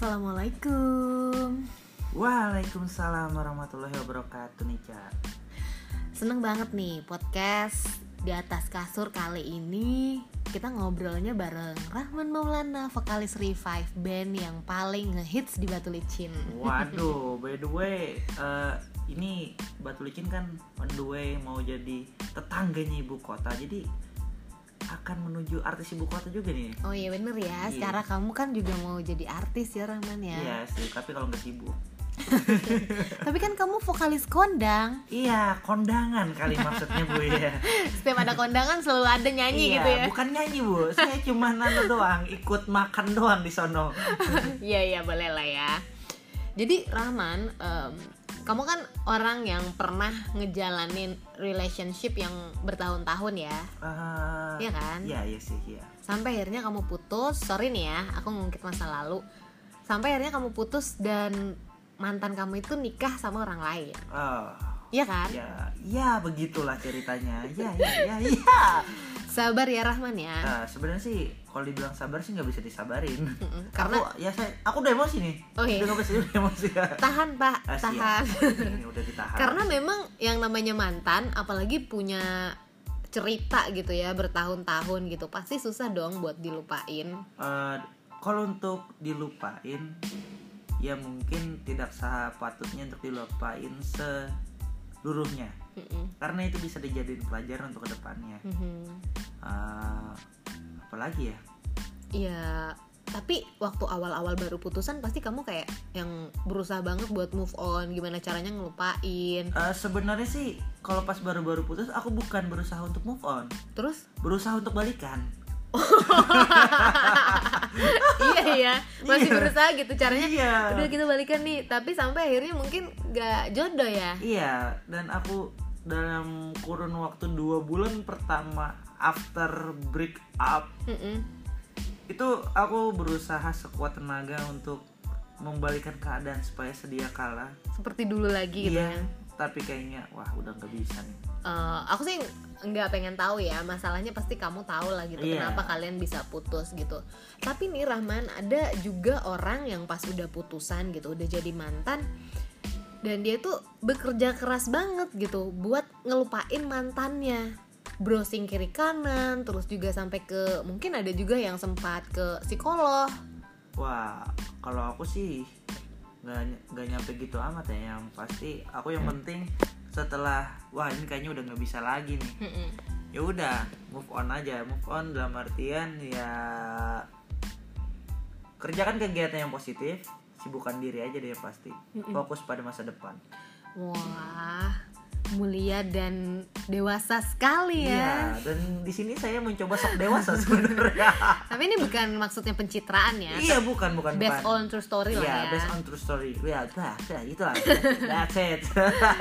Assalamualaikum. Waalaikumsalam warahmatullahi wabarakatuh Nica Seneng banget nih podcast di atas kasur kali ini kita ngobrolnya bareng Rahman Maulana, vokalis Revive band yang paling ngehits di Batu Licin. Waduh, by the way eh, Ini Batu Licin kan on the way mau jadi tetangganya ibu kota Jadi akan menuju artis ibu kota juga nih Oh iya bener ya, Iya. secara kamu kan juga mau jadi artis ya Rahman ya. Iya sih, tapi kalau nggak sibuk Tapi kan kamu vokalis kondang. Iya, kondangan kali maksudnya bu ya Setiap ada kondangan selalu ada nyanyi Iya, gitu ya. bukan nyanyi bu Saya cuma nano doang, ikut makan doang di sono Iya iya boleh lah ya. Jadi Rahman, em, kamu kan orang yang pernah ngejalanin relationship yang bertahun-tahun ya, Eh, Iya kan? Iya, iya sih, iya sampai akhirnya kamu putus. Sorry nih ya, aku ngungkit masa lalu. Sampai akhirnya kamu putus dan mantan kamu itu nikah sama orang lain, Iya kan? ya, ya begitulah ceritanya. Ya, ya, ya, ya. Sabar ya Rahman ya. Nah, sebenarnya sih kalau dibilang sabar sih nggak bisa disabarin. Karena aku, ya saya, aku udah emosi nih. Oh, iya. Udah nggak bisa udah emosi ya. tahan pak, Ah, tahan. Ini udah ditahan. Karena memang yang namanya mantan, apalagi punya cerita gitu ya bertahun-tahun gitu, pasti susah dong buat dilupain. Eh, kalau untuk dilupain, ya mungkin tidak sepatutnya untuk dilupain seluruhnya. Mm-mm. Karena itu bisa dijadiin pelajaran untuk ke depannya. Mhm. Eh, apalagi ya? Iya, tapi waktu awal-awal baru putusan pasti kamu kayak yang berusaha banget buat move on, gimana caranya ngelupain. Eh, sebenarnya sih kalau pas baru-baru putus aku bukan berusaha untuk move on, Terus berusaha untuk balikan. iya iya, masih Iya. berusaha gitu caranya. Iya. Udah kita balikan nih, tapi sampai akhirnya mungkin gak jodoh ya. Iya, dan aku dalam kurun waktu dua bulan pertama after break up Mm-mm. itu aku berusaha sekuat tenaga untuk membalikan keadaan supaya sedia kala. Seperti dulu lagi gitu Iya, kan. tapi kayaknya wah udah nggak bisa nih. Eh, aku sih nggak pengen tahu ya masalahnya pasti kamu tahu lah gitu Iya. kenapa kalian bisa putus gitu tapi nih Rahman ada juga orang yang pas udah putusan gitu udah jadi mantan dan dia tuh bekerja keras banget gitu buat ngelupain mantannya. Browsing kiri kanan terus juga sampai ke mungkin ada juga yang sempat ke psikolog. Wah, kalau aku sih nggak nggak nyampe gitu amat ya. Yang pasti aku yang penting setelah wah ini kayaknya udah nggak bisa lagi nih. Ya udah move on aja. Move on dalam artian ya kerjakan kegiatan yang positif sibukkan diri aja deh pasti. Fokus pada masa depan. Wah mulia dan dewasa sekali ya. Iya dan di sini saya mencoba sok dewasa sebenarnya. Tapi ini bukan maksudnya pencitraan ya. iya bukan bukan Based bukan. on true story lah Iya, ya. based on true story. Ya udah udah itulah. That's it.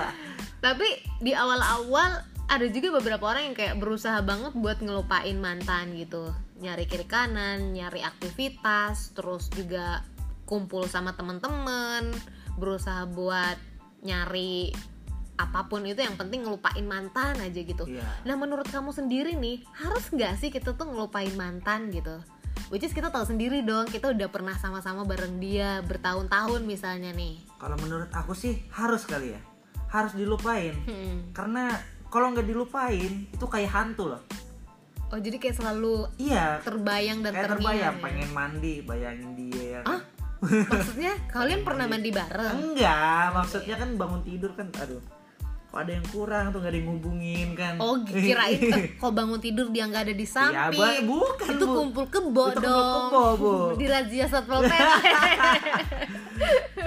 Tapi di awal-awal ada juga beberapa orang yang kayak berusaha banget buat ngelupain mantan gitu. Nyari kiri kanan, nyari aktivitas, terus juga kumpul sama temen-temen, berusaha buat nyari apa pun itu yang penting ngelupain mantan aja gitu. Iya. Nah menurut kamu sendiri nih harus nggak sih kita tuh ngelupain mantan gitu? Which is kita tahu sendiri dong kita udah pernah sama-sama bareng dia bertahun-tahun misalnya nih. kalau menurut aku sih harus kali ya harus dilupain Hmm. karena kalau nggak dilupain itu kayak hantu loh Oh jadi kayak selalu iya terbayang dan kayak terbayang ya? pengen mandi bayangin dia? Ah? Maksudnya kalian pernah mandi bareng? enggak maksudnya kan bangun tidur kan aduh kok ada yang kurang tuh nggak ada yang ngubungin kan Oh kirain eh, kok bangun tidur dia nggak ada di Ya, samping ba- bukan, Itu Bu. kumpul kebo Itu kumpul dong kebo, Bu. Di razia satpol pp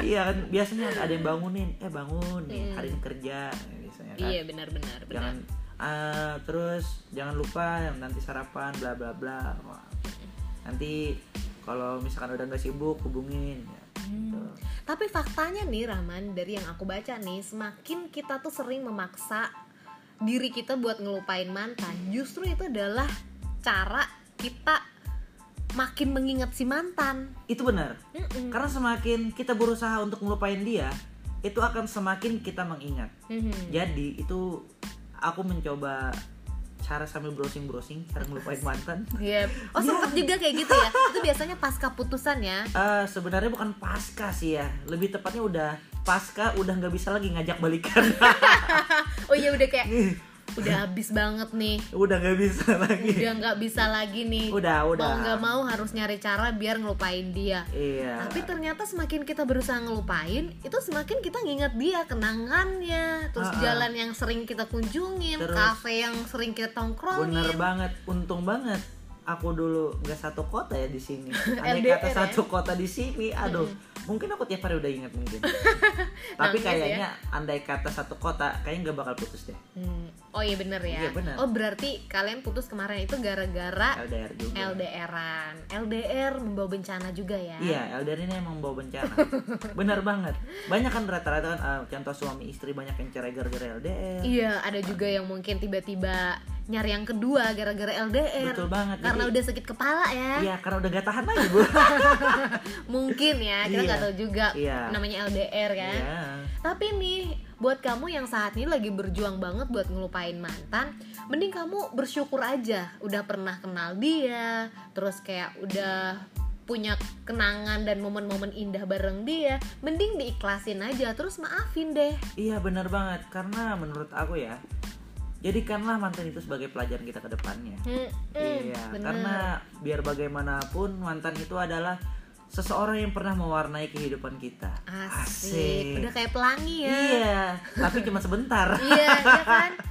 iya kan biasanya ada yang bangunin eh bangun nih hari ini kerja biasanya kan Iya benar-benar benar. jangan ah, terus jangan lupa nanti sarapan bla bla bla Wah. nanti kalau misalkan udah nggak sibuk hubungin ya, gitu. Tapi faktanya nih Rahman dari yang aku baca nih semakin kita tuh sering memaksa diri kita buat ngelupain mantan justru itu adalah cara kita makin mengingat si mantan itu benar Mm-mm. karena semakin kita berusaha untuk ngelupain dia itu akan semakin kita mengingat Mhm. jadi itu aku mencoba cara sambil browsing browsing cara ngelupain mantan Iya. Oh sempet juga kayak gitu ya. Itu biasanya pasca putusan ya. Eh, sebenarnya bukan pasca sih ya lebih tepatnya udah pasca udah nggak bisa lagi ngajak balikan Oh iya udah kayak udah habis banget nih. udah nggak bisa lagi Udah nggak bisa lagi nih. udah udah Mau nggak mau harus nyari cara biar ngelupain dia. iya Tapi ternyata semakin kita berusaha ngelupain, itu semakin kita nginget dia kenangannya, terus Ah, ah. jalan yang sering kita kunjungin, Terus- kafe yang sering kita tongkrongin. bener banget untung banget aku dulu nggak satu kota ya di sini andai LDR kata ya? satu kota di sini aduh mungkin aku tiap hari udah ingat mungkin tapi Nangis kayaknya andai kata satu kota kayaknya nggak bakal putus deh Hmm. Oh iya bener ya. Iya, bener. Oh berarti kalian putus kemarin itu gara-gara LDR juga LDRan. LDR membawa bencana juga ya. Iya, LDR ini emang bawa bencana. Benar banget. Banyak kan rata-rata kan eh, contoh suami istri banyak yang cerai gara-gara LDR. Iya, ada juga yang mungkin tiba-tiba nyari yang kedua gara-gara LDR. Betul banget. Karena Jadi- udah sakit kepala ya. Iya, karena udah gak tahan lagi, Bu. Mungkin ya, kita Iya. nggak tahu juga Iya. namanya LDR kan. Iya. Tapi nih, buat kamu yang saat ini lagi berjuang banget buat ngelupain mantan, mending kamu bersyukur aja udah pernah kenal dia, terus kayak udah punya kenangan dan momen-momen indah bareng dia, mending diikhlasin aja, terus maafin deh. Iya, benar banget. Karena menurut aku ya, jadikanlah mantan itu sebagai pelajaran kita ke depannya. Hmm, iya, bener. karena biar bagaimanapun mantan itu adalah seseorang yang pernah mewarnai kehidupan kita. Asik. Udah kayak pelangi ya. Iya, tapi cuma sebentar. iya, iya kan?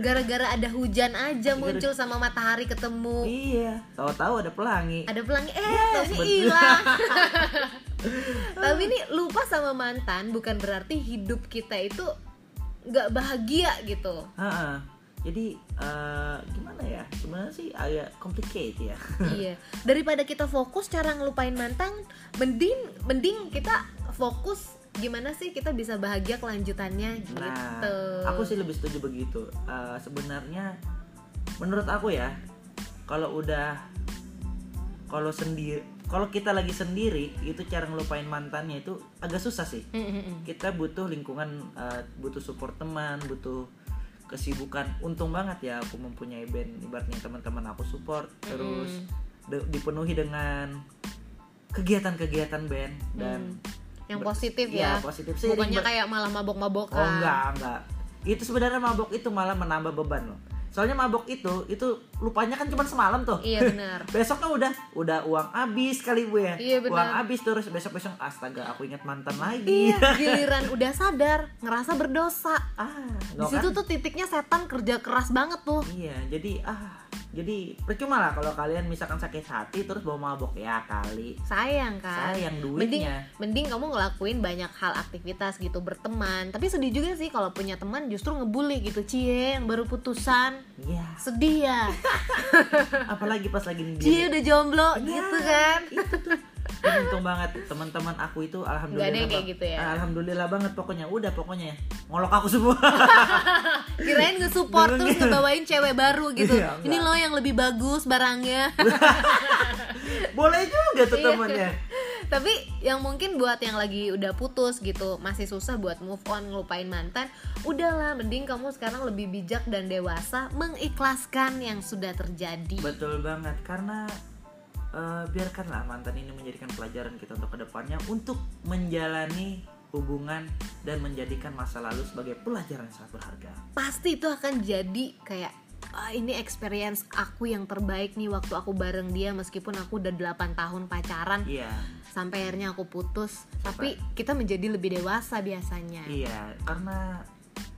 Gara-gara ada hujan aja muncul sama matahari ketemu. iya, tahu-tahu ada pelangi. Ada pelangi, eh Yes, taunya betul. hilang. Tapi nih lupa sama mantan bukan berarti hidup kita itu nggak bahagia gitu. Ha-ha. Jadi eh, gimana ya? Sebenarnya sih agak complicated ya. iya. Daripada kita fokus cara ngelupain mantan, mending mending kita fokus gimana sih kita bisa bahagia kelanjutannya gitu. Nah, aku sih lebih setuju begitu. Eh, sebenarnya menurut aku ya, kalau udah kalau sendiri kalau kita lagi sendiri itu cara ngelupain mantannya itu agak susah sih. Kita butuh lingkungan, eh, butuh support teman, butuh kesibukan. Untung banget ya aku mempunyai band ibaratnya teman-teman aku support terus de- dipenuhi dengan kegiatan-kegiatan band dan Yang ber- positif iya, ya. positif sih. Bukannya Ber- kayak malah mabok-mabokan. Oh enggak, enggak. Itu sebenarnya mabok itu malah menambah beban loh. Soalnya mabok itu itu lupanya kan cuma semalam tuh. Iya benar. Besoknya udah udah uang habis kali bu ya. Iya, benar. uang habis terus besok besok astaga aku ingat mantan lagi. Iya, giliran udah sadar, ngerasa berdosa. ah, Di situ kan? tuh titiknya setan kerja keras banget tuh. Iya, jadi ah jadi percuma lah kalau kalian misalkan sakit hati terus bawa mabok ya kali. Sayang kan. Sayang Mending duitnya. mending kamu ngelakuin banyak hal aktivitas gitu berteman. Tapi sedih juga sih kalau punya teman justru ngebully gitu. Cie yang baru putusan. Iya. Sedih ya. Apalagi pas lagi di Cie udah jomblo Iya, gitu kan. itu tuh untung banget teman-teman aku itu alhamdulillah Nggak ada kayak gitu ya? alhamdulillah banget pokoknya udah pokoknya ngolok aku semua Kirain nge-support terus ngebawain cewek baru gitu. Iya, Ini loh yang lebih bagus barangnya. boleh juga tuh Iya. temannya Tapi yang mungkin buat yang lagi udah putus gitu Masih susah buat move on ngelupain mantan Udahlah mending kamu sekarang lebih bijak dan dewasa Mengikhlaskan yang sudah terjadi betul banget karena eh, biarkanlah mantan ini menjadikan pelajaran kita untuk ke depannya untuk menjalani hubungan dan menjadikan masa lalu sebagai pelajaran yang sangat berharga. Pasti itu akan jadi kayak "Ah, ini experience aku yang terbaik nih waktu aku bareng dia meskipun aku udah 8 tahun pacaran. Iya. Sampai akhirnya aku putus. Tapi kita menjadi lebih dewasa biasanya. Iya karena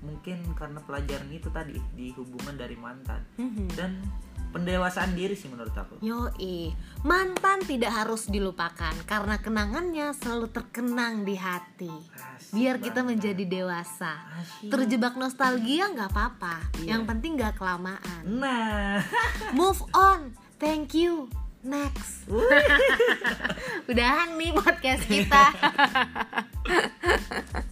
mungkin karena pelajaran itu tadi di hubungan dari mantan Mhm. dan pendewasaan diri sih menurut aku Yoi, mantan tidak harus dilupakan karena kenangannya selalu terkenang di hati. Asik Biar kita banget. menjadi dewasa. Asyik. Terjebak nostalgia nggak apa-apa, Iya. yang penting nggak kelamaan. nah Move on, thank you, next. Udahan nih podcast kita.